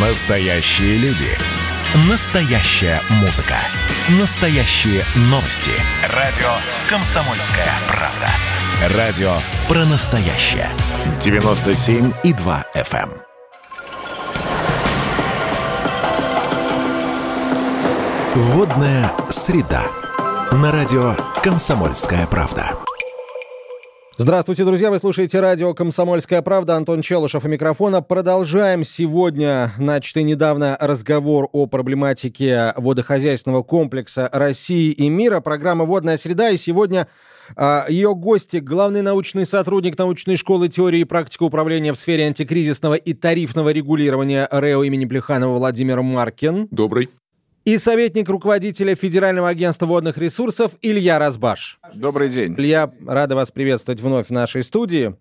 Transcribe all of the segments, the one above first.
Настоящие люди. Настоящая музыка. Настоящие новости. Радио «Комсомольская правда». Радио про настоящее. 97,2 FM. эм. Водная среда. На радио «Комсомольская правда». Здравствуйте, друзья! Вы слушаете радио «Комсомольская правда». Антон Челышев у микрофона. Продолжаем сегодня начатый недавно разговор о проблематике водохозяйственного комплекса России и мира. Программа «Водная среда». И сегодня а, ее гости, главный научный сотрудник научной школы теории и практики управления в сфере антикризисного и тарифного регулирования РЭО имени Плеханова Владимир Маркин. Добрый. И советник руководителя Федерального агентства водных ресурсов Илья Разбаш. Добрый день. Илья, рада вас приветствовать вновь в нашей студии.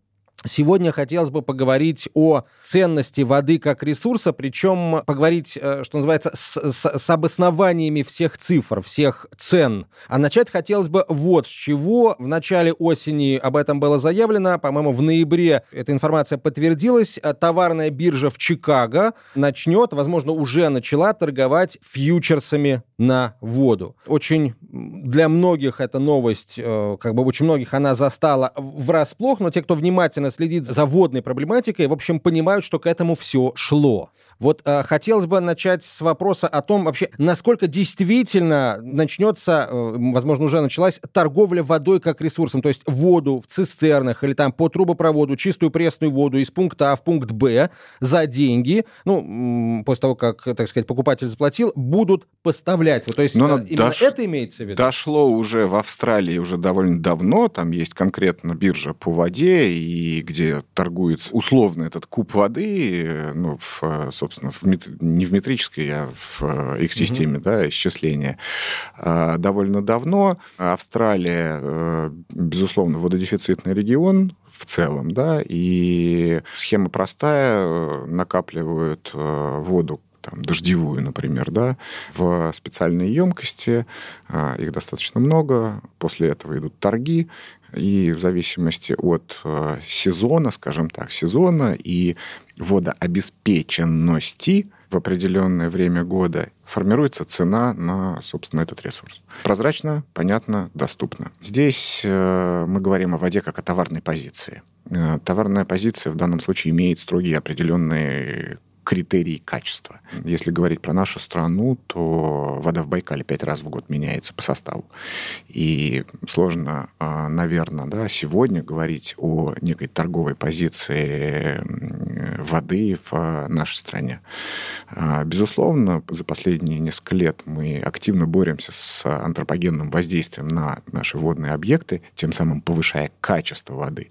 Сегодня хотелось бы поговорить о ценности воды как ресурса, причем поговорить, э, что называется, с, с, с обоснованиями всех цифр, всех цен. А начать хотелось бы вот с чего. В начале осени об этом было заявлено, по-моему, в ноябре эта информация подтвердилась. Товарная биржа в Чикаго начнет, возможно, уже начала торговать фьючерсами на воду. Очень для многих эта новость, э, как бы очень многих она застала врасплох, но те, кто внимательно следит за водной проблематикой, в общем, понимают, что к этому все шло. Вот э, хотелось бы начать с вопроса о том вообще, насколько действительно начнется, э, возможно, уже началась торговля водой как ресурсом, то есть воду в цистернах или там по трубопроводу, чистую пресную воду из пункта А в пункт Б за деньги, ну, после того, как, так сказать, покупатель заплатил, будут поставлять. Вот, то есть Но э, именно дош... это имеется в виду? Дошло уже в Австралии уже довольно давно, там есть конкретно биржа по воде, и где торгуется условно этот куб воды, ну, в, собственно, в мет... не в метрической, а в их системе, mm-hmm. да, исчисления. А, довольно давно Австралия, э, безусловно, вододефицитный регион, в целом, да, и схема простая, накапливают э, воду там, дождевую, например, да, в специальные емкости, а, их достаточно много, после этого идут торги, и в зависимости от э, сезона, скажем так, сезона и водообеспеченности в определенное время года формируется цена на, собственно, этот ресурс. Прозрачно, понятно, доступно. Здесь э, мы говорим о воде как о товарной позиции. Э, товарная позиция в данном случае имеет строгие определенные критерий качества. Если говорить про нашу страну, то вода в Байкале пять раз в год меняется по составу. И сложно, а, наверное, да, сегодня говорить о некой торговой позиции воды в нашей стране. А, безусловно, за последние несколько лет мы активно боремся с антропогенным воздействием на наши водные объекты, тем самым повышая качество воды,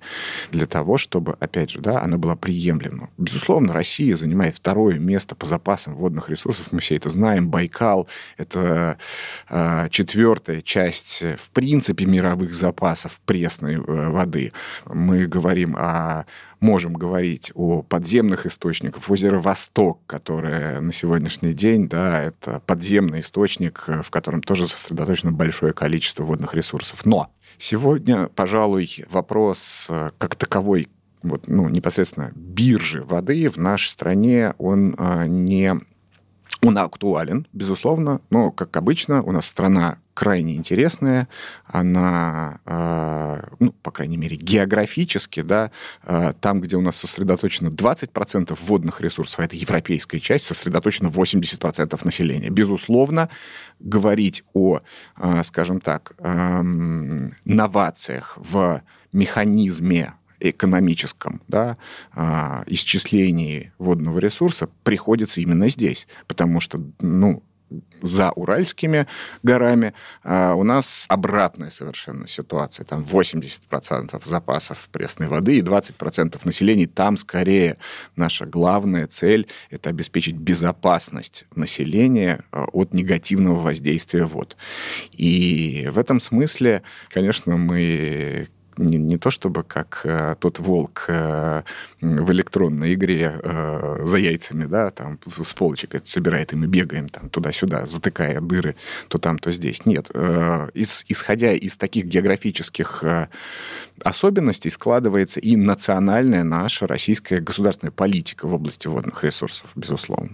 для того, чтобы, опять же, да, она была приемлема. Безусловно, Россия занимает второе место по запасам водных ресурсов. Мы все это знаем. Байкал — это э, четвертая часть, в принципе, мировых запасов пресной э, воды. Мы говорим о можем говорить о подземных источниках. Озеро Восток, которое на сегодняшний день, да, это подземный источник, в котором тоже сосредоточено большое количество водных ресурсов. Но сегодня, пожалуй, вопрос э, как таковой вот, ну, непосредственно биржи воды в нашей стране, он а, не он актуален, безусловно, но, как обычно, у нас страна крайне интересная, она, э, ну, по крайней мере, географически, да, э, там, где у нас сосредоточено 20% водных ресурсов, а это европейская часть, сосредоточено 80% населения. Безусловно, говорить о, э, скажем так, э, новациях в механизме экономическом да, а, исчислении водного ресурса приходится именно здесь, потому что, ну, за Уральскими горами а у нас обратная совершенно ситуация. Там 80% запасов пресной воды и 20% населения. Там скорее наша главная цель – это обеспечить безопасность населения а, от негативного воздействия вод. И в этом смысле, конечно, мы не, не то чтобы как э, тот волк э, в электронной игре э, за яйцами, да, там с полочек это собирает, и мы бегаем там туда-сюда, затыкая дыры то там, то здесь. Нет. Э, из, исходя из таких географических э, особенностей складывается и национальная наша российская государственная политика в области водных ресурсов, безусловно.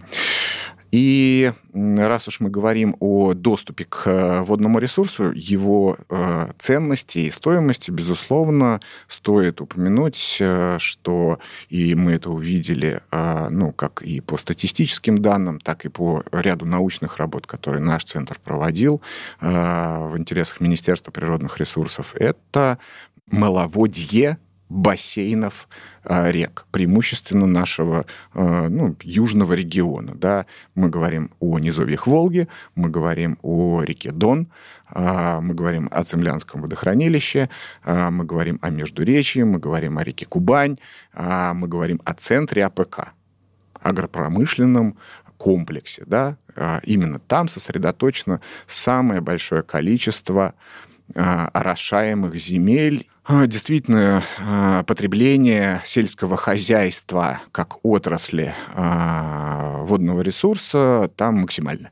И раз уж мы говорим о доступе к э, водному ресурсу, его э, ценности и стоимости, безусловно, стоит упомянуть, э, что и мы это увидели, ну, как и по статистическим данным, так и по ряду научных работ, которые наш центр проводил в интересах Министерства природных ресурсов, это маловодье бассейнов а, рек, преимущественно нашего а, ну, южного региона. Да? Мы говорим о низовьях Волги, мы говорим о реке Дон, а, мы говорим о Цимлянском водохранилище, мы говорим о Междуречье, мы говорим о реке Кубань, мы говорим о центре АПК, агропромышленном комплексе. Да? Именно там сосредоточено самое большое количество орошаемых земель действительно, а, потребление сельского хозяйства как отрасли а, водного ресурса там максимально.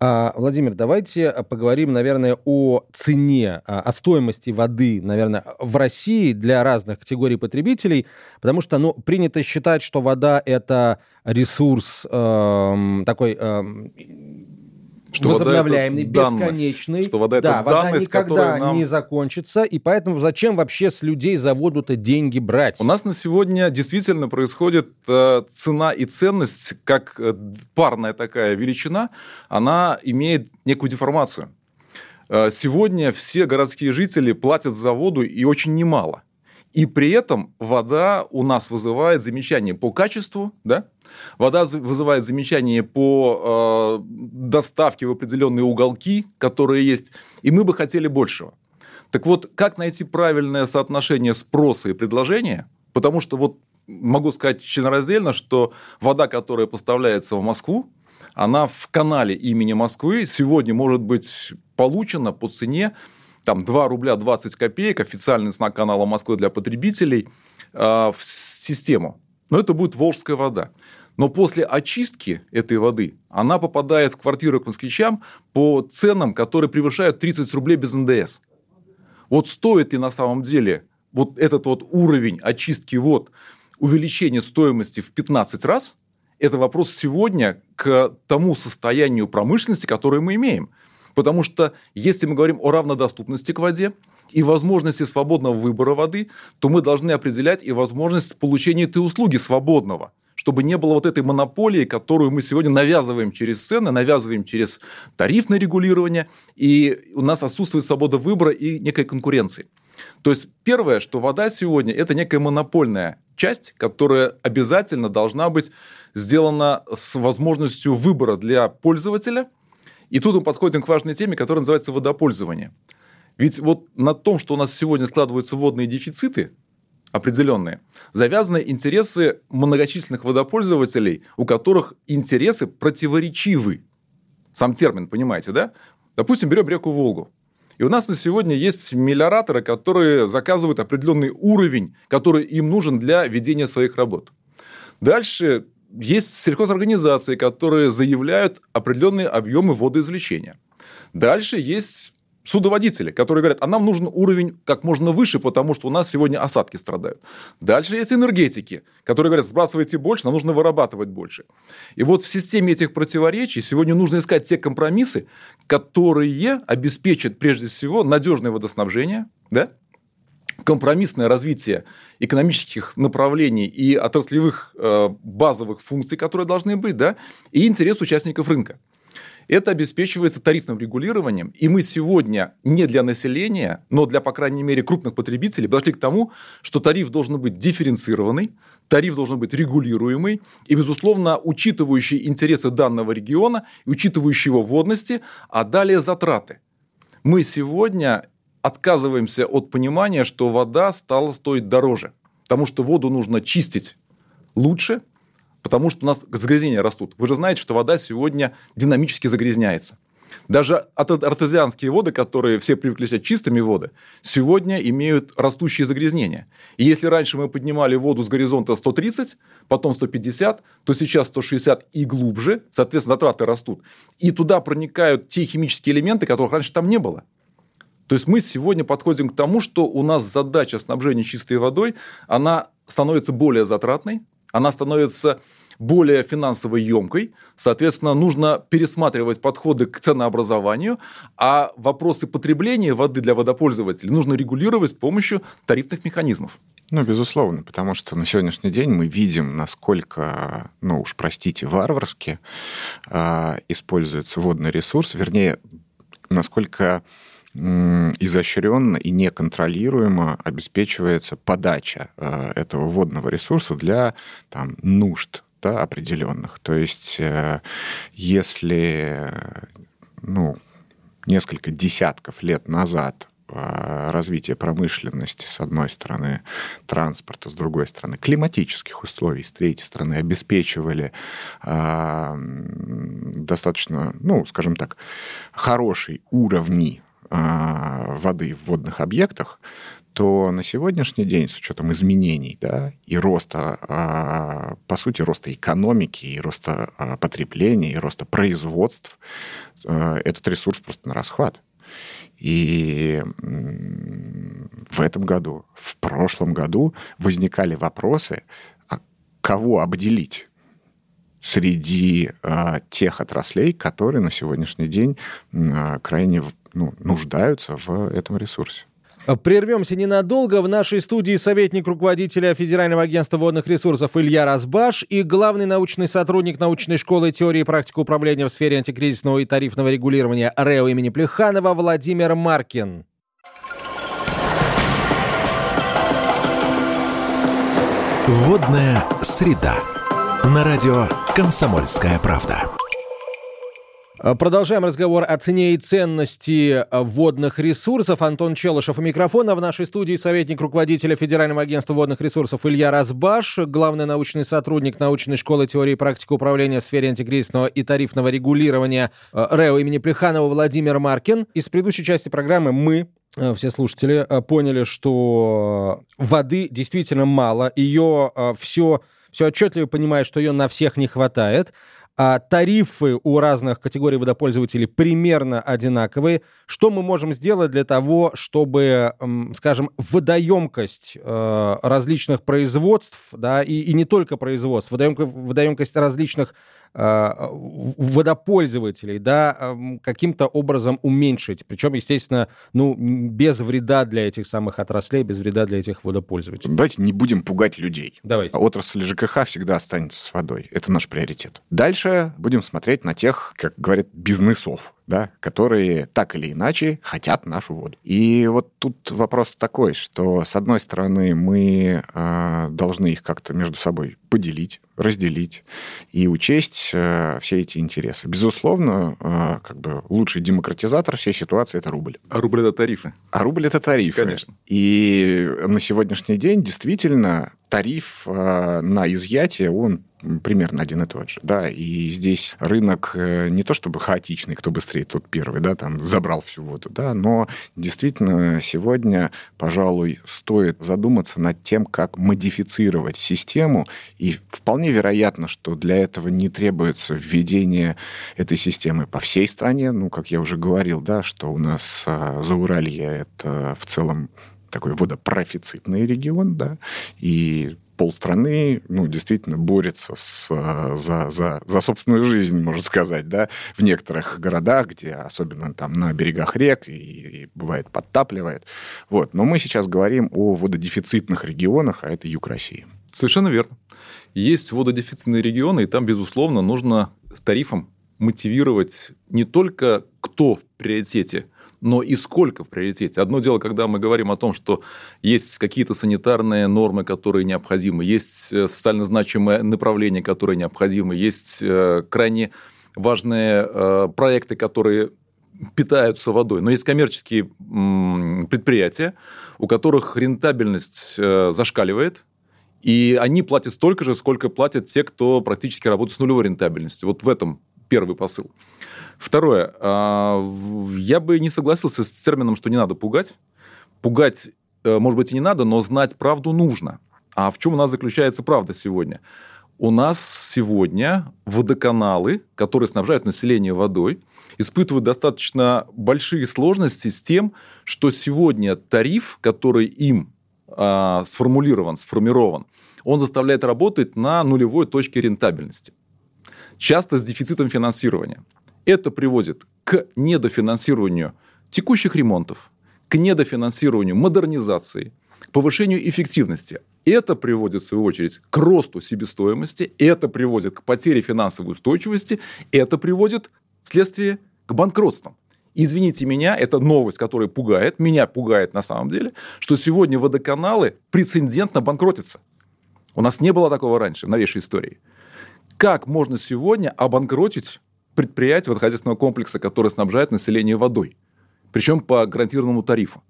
Владимир, давайте поговорим, наверное, о цене, о стоимости воды, наверное, в России для разных категорий потребителей, потому что, ну, принято считать, что вода это ресурс э, такой э, что возобновляемый, бесконечный. Что вода да, это вода данность, никогда нам... не закончится, и поэтому зачем вообще с людей за воду-то деньги брать? У нас на сегодня действительно происходит э, цена и ценность, как э, парная такая величина, она имеет некую деформацию. Э, сегодня все городские жители платят за воду и очень немало. И при этом вода у нас вызывает замечания по качеству, да? Вода вызывает замечания по э, доставке в определенные уголки, которые есть, и мы бы хотели большего. Так вот, как найти правильное соотношение спроса и предложения? Потому что вот могу сказать членораздельно, что вода, которая поставляется в Москву, она в канале имени Москвы сегодня может быть получена по цене там 2 рубля 20 копеек, официальный знак канала Москвы для потребителей, э, в систему. Но это будет волжская вода. Но после очистки этой воды она попадает в квартиру к москвичам по ценам, которые превышают 30 рублей без НДС. Вот стоит ли на самом деле вот этот вот уровень очистки вод увеличение стоимости в 15 раз, это вопрос сегодня к тому состоянию промышленности, которое мы имеем. Потому что если мы говорим о равнодоступности к воде и возможности свободного выбора воды, то мы должны определять и возможность получения этой услуги свободного чтобы не было вот этой монополии, которую мы сегодня навязываем через цены, навязываем через тарифное регулирование, и у нас отсутствует свобода выбора и некой конкуренции. То есть первое, что вода сегодня это некая монопольная часть, которая обязательно должна быть сделана с возможностью выбора для пользователя – и тут мы подходим к важной теме, которая называется водопользование. Ведь вот на том, что у нас сегодня складываются водные дефициты определенные, завязаны интересы многочисленных водопользователей, у которых интересы противоречивы. Сам термин, понимаете, да? Допустим, берем реку Волгу. И у нас на сегодня есть мелиораторы, которые заказывают определенный уровень, который им нужен для ведения своих работ. Дальше есть сельхозорганизации, которые заявляют определенные объемы водоизвлечения. Дальше есть судоводители, которые говорят, а нам нужен уровень как можно выше, потому что у нас сегодня осадки страдают. Дальше есть энергетики, которые говорят, сбрасывайте больше, нам нужно вырабатывать больше. И вот в системе этих противоречий сегодня нужно искать те компромиссы, которые обеспечат прежде всего надежное водоснабжение, да? компромиссное развитие экономических направлений и отраслевых э, базовых функций, которые должны быть, да, и интерес участников рынка. Это обеспечивается тарифным регулированием, и мы сегодня не для населения, но для, по крайней мере, крупных потребителей подошли к тому, что тариф должен быть дифференцированный, тариф должен быть регулируемый и, безусловно, учитывающий интересы данного региона, учитывающий его водности, а далее затраты. Мы сегодня отказываемся от понимания, что вода стала стоить дороже. Потому что воду нужно чистить лучше, потому что у нас загрязнения растут. Вы же знаете, что вода сегодня динамически загрязняется. Даже артезианские воды, которые все привыкли считать чистыми воды, сегодня имеют растущие загрязнения. И если раньше мы поднимали воду с горизонта 130, потом 150, то сейчас 160 и глубже, соответственно, затраты растут. И туда проникают те химические элементы, которых раньше там не было. То есть мы сегодня подходим к тому, что у нас задача снабжения чистой водой, она становится более затратной, она становится более финансово емкой. Соответственно, нужно пересматривать подходы к ценообразованию, а вопросы потребления воды для водопользователей нужно регулировать с помощью тарифных механизмов. Ну, безусловно, потому что на сегодняшний день мы видим, насколько, ну уж простите, варварски э, используется водный ресурс, вернее, насколько изощренно и неконтролируемо обеспечивается подача э, этого водного ресурса для там, нужд да, определенных. То есть, э, если ну, несколько десятков лет назад э, развитие промышленности, с одной стороны, транспорта, с другой стороны, климатических условий, с третьей стороны, обеспечивали э, достаточно, ну, скажем так, хороший уровни воды в водных объектах, то на сегодняшний день, с учетом изменений да, и роста, а, по сути, роста экономики, и роста а, потребления, и роста производств, а, этот ресурс просто на расхват. И в этом году, в прошлом году возникали вопросы, кого обделить среди тех отраслей, которые на сегодняшний день крайне ну, нуждаются в этом ресурсе. Прервемся ненадолго. В нашей студии советник руководителя Федерального агентства водных ресурсов Илья Разбаш и главный научный сотрудник научной школы теории и практики управления в сфере антикризисного и тарифного регулирования РЭО имени Плеханова Владимир Маркин. Водная среда. На радио «Комсомольская правда». Э, продолжаем разговор о цене и ценности э, водных ресурсов. Антон Челышев у микрофона. В нашей студии советник руководителя Федерального агентства водных ресурсов Илья Разбаш, главный научный сотрудник научной школы теории и практики управления в сфере антикризисного и тарифного регулирования э, РЭО имени Плеханова Владимир Маркин. Из предыдущей части программы мы все слушатели поняли, что воды действительно мало, ее все, все отчетливо понимают, что ее на всех не хватает а тарифы у разных категорий водопользователей примерно одинаковые. Что мы можем сделать для того, чтобы, скажем, водоемкость э, различных производств, да, и, и не только производств, водоемкость, водоемкость различных водопользователей, да, каким-то образом уменьшить. Причем, естественно, ну, без вреда для этих самых отраслей, без вреда для этих водопользователей. Давайте не будем пугать людей. Давайте. Отрасль ЖКХ всегда останется с водой. Это наш приоритет. Дальше будем смотреть на тех, как говорят, бизнесов да, которые так или иначе хотят нашу воду. И вот тут вопрос такой, что с одной стороны мы э, должны их как-то между собой поделить, разделить и учесть э, все эти интересы. Безусловно, э, как бы лучший демократизатор всей ситуации это рубль. А рубль это тарифы. А рубль это тарифы. Конечно. И на сегодняшний день действительно тариф э, на изъятие, он примерно один и тот же, да, и здесь рынок не то чтобы хаотичный, кто быстрее, тот первый, да, там забрал всю воду, да, но действительно сегодня, пожалуй, стоит задуматься над тем, как модифицировать систему, и вполне вероятно, что для этого не требуется введение этой системы по всей стране, ну, как я уже говорил, да, что у нас а, Зауралье это в целом такой водопрофицитный регион, да, и полстраны, ну, действительно борется с, за, за, за собственную жизнь, можно сказать, да, в некоторых городах, где особенно там на берегах рек и, и бывает подтапливает. Вот. Но мы сейчас говорим о вододефицитных регионах, а это юг России. Совершенно верно. Есть вододефицитные регионы, и там, безусловно, нужно тарифом мотивировать не только кто в приоритете – но и сколько в приоритете. Одно дело, когда мы говорим о том, что есть какие-то санитарные нормы, которые необходимы, есть э, социально значимые направления, которые необходимы, есть э, крайне важные э, проекты, которые питаются водой. Но есть коммерческие предприятия, у которых рентабельность зашкаливает, и они платят столько же, сколько платят те, кто практически работает с нулевой рентабельностью. Вот в этом первый посыл. Второе. А, я бы не согласился с термином, что не надо пугать. Пугать, э, может быть, и не надо, но знать правду нужно. А в чем у нас заключается правда сегодня? У нас сегодня водоканалы, которые снабжают население водой, испытывают достаточно большие сложности с тем, что сегодня тариф, который им э, сформулирован, сформирован, он заставляет работать на нулевой точке рентабельности. Часто с дефицитом финансирования. Это приводит к недофинансированию текущих ремонтов, к недофинансированию модернизации, к повышению эффективности. Это приводит, в свою очередь, к росту себестоимости, это приводит к потере финансовой устойчивости, это приводит вследствие к банкротствам. Извините меня, это новость, которая пугает, меня пугает на самом деле, что сегодня водоканалы прецедентно банкротятся. У нас не было такого раньше в новейшей истории. Как можно сегодня обанкротить предприятие водохозяйственного комплекса, которое снабжает население водой? Причем по гарантированному тарифу.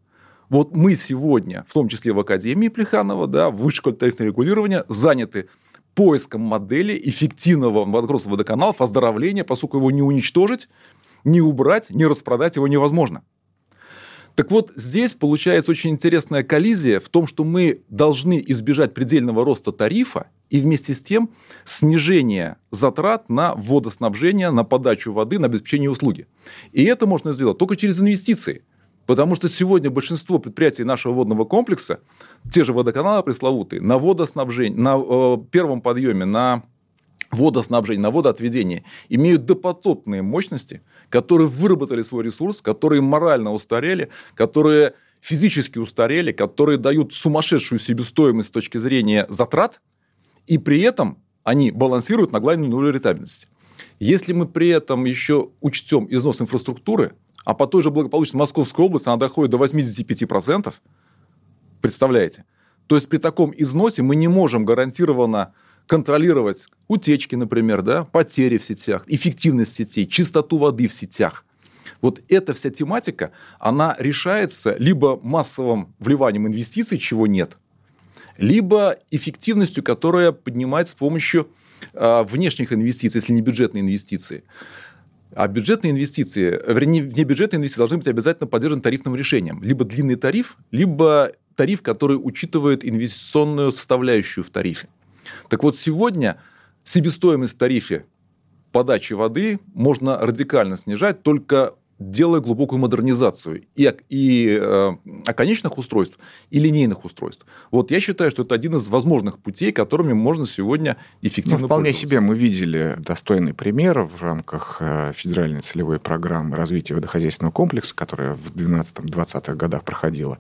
Вот мы сегодня, в том числе в Академии Плеханова, да, в Высшей школе тарифного регулирования, заняты поиском модели эффективного банкротства водоканалов, оздоровления, поскольку его не уничтожить, не убрать, не распродать его невозможно. Так вот, здесь получается очень интересная коллизия в том, что мы должны избежать предельного роста тарифа и вместе с тем снижение затрат на водоснабжение, на подачу воды, на обеспечение услуги. И это можно сделать только через инвестиции. Потому что сегодня большинство предприятий нашего водного комплекса, те же водоканалы пресловутые, на водоснабжение, на э, первом подъеме, на водоснабжение, на водоотведение, имеют допотопные мощности, которые выработали свой ресурс, которые морально устарели, которые физически устарели, которые дают сумасшедшую себестоимость с точки зрения затрат, и при этом они балансируют на главной нулевой рентабельности. Если мы при этом еще учтем износ инфраструктуры, а по той же благополучной Московской области она доходит до 85%, представляете? То есть при таком износе мы не можем гарантированно контролировать утечки, например, да, потери в сетях, эффективность сетей, чистоту воды в сетях. Вот эта вся тематика, она решается либо массовым вливанием инвестиций, чего нет, либо эффективностью, которая поднимается с помощью э, внешних инвестиций, если не бюджетные инвестиции. А бюджетные инвестиции, вернее, внебюджетные инвестиции должны быть обязательно поддержаны тарифным решением. Либо длинный тариф, либо тариф, который учитывает инвестиционную составляющую в тарифе. Так вот, сегодня себестоимость в тарифе подачи воды можно радикально снижать только делая глубокую модернизацию и, и э, оконечных устройств, и линейных устройств. Вот я считаю, что это один из возможных путей, которыми можно сегодня эффективно ну, Вполне себе мы видели достойный пример в рамках э, федеральной целевой программы развития водохозяйственного комплекса, которая в 12-20-х годах проходила.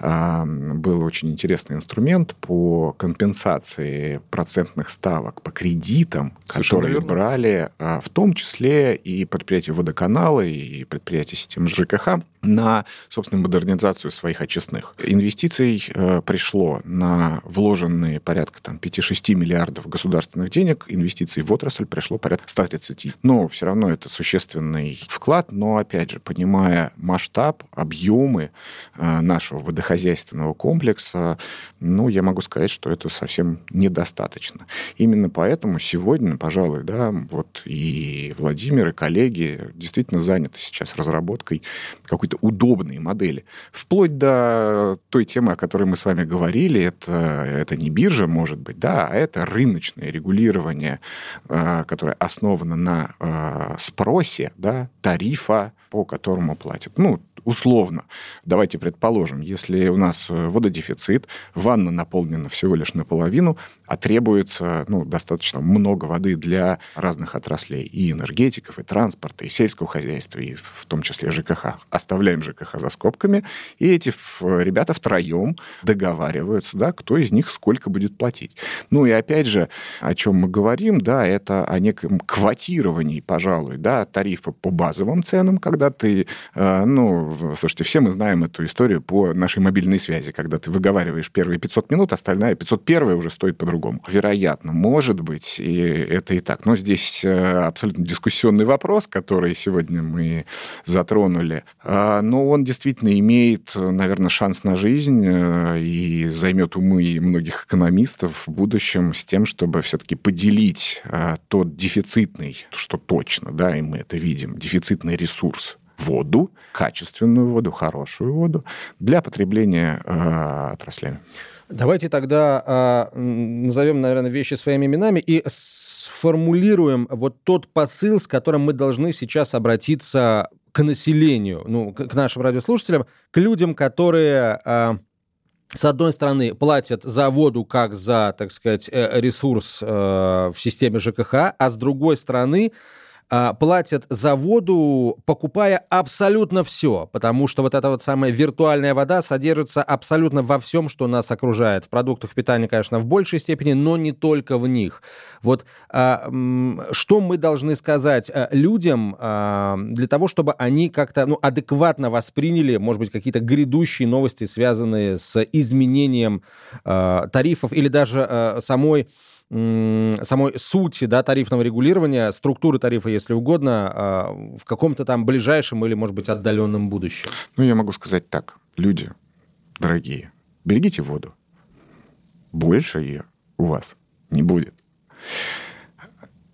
Э, был очень интересный инструмент по компенсации процентных ставок по кредитам, Совершенно которые верно. брали э, в том числе и предприятия водоканалы, и предприятий системы ЖКХ на, собственно, модернизацию своих очистных. Инвестиций э, пришло на вложенные порядка там, 5-6 миллиардов государственных денег, инвестиций в отрасль пришло порядка 130. Но все равно это существенный вклад, но, опять же, понимая масштаб, объемы э, нашего водохозяйственного комплекса, ну, я могу сказать, что это совсем недостаточно. Именно поэтому сегодня, пожалуй, да, вот и Владимир, и коллеги действительно заняты сейчас разработкой какой какой-то удобные модели. Вплоть до той темы, о которой мы с вами говорили, это, это не биржа, может быть, да, а это рыночное регулирование, э, которое основано на э, спросе, да, тарифа, по которому платят. Ну, условно, давайте предположим, если у нас э, вододефицит, ванна наполнена всего лишь наполовину, а требуется ну, достаточно много воды для разных отраслей, и энергетиков, и транспорта, и сельского хозяйства, и в том числе ЖКХ. Оставляем ЖКХ за скобками, и эти ребята втроем договариваются, да, кто из них сколько будет платить. Ну и опять же, о чем мы говорим, да, это о неком квотировании, пожалуй, да, тарифа по базовым ценам, когда ты, э, ну, слушайте, все мы знаем эту историю по нашей мобильной связи, когда ты выговариваешь первые 500 минут, остальная 501 уже стоит по-другому. Вероятно, может быть, и это и так. Но здесь э, абсолютно дискуссионный вопрос, который сегодня мы затронули. А, но он действительно имеет, наверное, шанс на жизнь э, и займет умы многих экономистов в будущем с тем, чтобы все-таки поделить э, тот дефицитный, что точно, да, и мы это видим, дефицитный ресурс воду, качественную воду, хорошую воду для потребления э, отраслями. Давайте тогда э, назовем, наверное, вещи своими именами и сформулируем вот тот посыл, с которым мы должны сейчас обратиться к населению, ну, к нашим радиослушателям, к людям, которые, э, с одной стороны, платят за воду как за, так сказать, э, ресурс э, в системе ЖКХ, а с другой стороны, а, платят за воду, покупая абсолютно все, потому что вот эта вот самая виртуальная вода содержится абсолютно во всем, что нас окружает. В продуктах питания, конечно, в большей степени, но не только в них. Вот а, что мы должны сказать а, людям для того, чтобы они как-то ну, адекватно восприняли, может быть, какие-то грядущие новости, связанные с изменением тарифов или даже самой самой сути да, тарифного регулирования, структуры тарифа, если угодно, а, в каком-то там ближайшем или, может быть, отдаленном будущем? Ну, я могу сказать так. Люди, дорогие, берегите воду. Больше ее у вас не будет.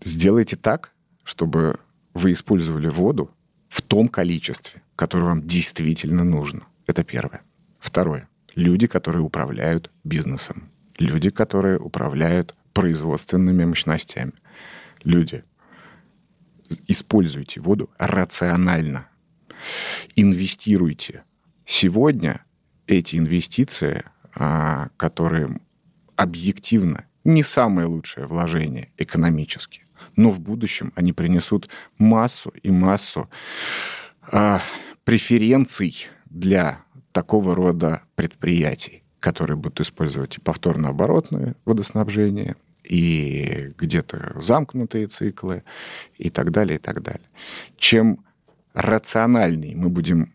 Сделайте так, чтобы вы использовали воду в том количестве, которое вам действительно нужно. Это первое. Второе. Люди, которые управляют бизнесом. Люди, которые управляют производственными мощностями. Люди, используйте воду рационально. Инвестируйте. Сегодня эти инвестиции, а, которые объективно не самое лучшее вложение экономически, но в будущем они принесут массу и массу а, преференций для такого рода предприятий которые будут использовать и повторно-оборотное водоснабжение, и где-то замкнутые циклы, и так далее, и так далее. Чем рациональнее мы будем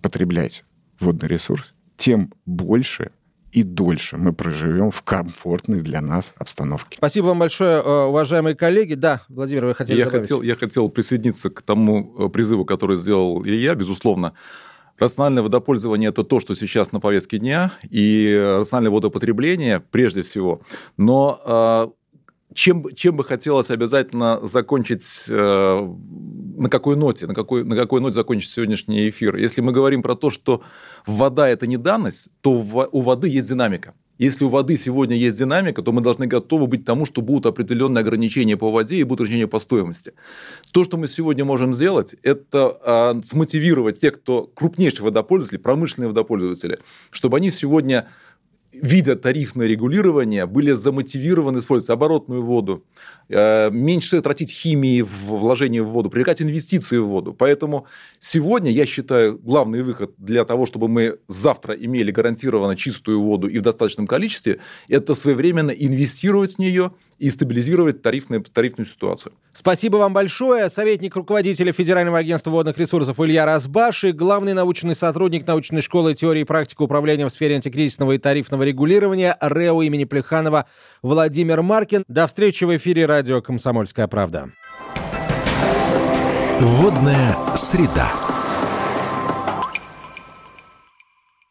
потреблять водный ресурс, тем больше и дольше мы проживем в комфортной для нас обстановке. Спасибо вам большое, э, уважаемые коллеги. Да, Владимир, вы хотели я хотел, я хотел присоединиться к тому э, призыву, который сделал Илья, безусловно. Рациональное водопользование – это то, что сейчас на повестке дня, и рациональное водопотребление прежде всего. Но а, чем, чем бы хотелось обязательно закончить, э, на какой ноте, на какой, на какой ноте закончить сегодняшний эфир? Если мы говорим про то, что вода – это не данность, то у воды есть динамика. Если у воды сегодня есть динамика, то мы должны готовы быть к тому, что будут определенные ограничения по воде и будут ограничения по стоимости. То, что мы сегодня можем сделать, это а, смотивировать тех, кто крупнейшие водопользователи, промышленные водопользователи, чтобы они сегодня видя тарифное регулирование, были замотивированы использовать оборотную воду, э, меньше тратить химии в вложение в воду, привлекать инвестиции в воду. Поэтому сегодня, я считаю, главный выход для того, чтобы мы завтра имели гарантированно чистую воду и в достаточном количестве, это своевременно инвестировать в нее и стабилизировать тарифную, тарифную ситуацию. Спасибо вам большое. Советник руководителя Федерального агентства водных ресурсов Илья Разбаш и главный научный сотрудник научной школы теории и практики управления в сфере антикризисного и тарифного регулирования РЭО имени Плеханова Владимир Маркин. До встречи в эфире радио «Комсомольская правда». Водная среда.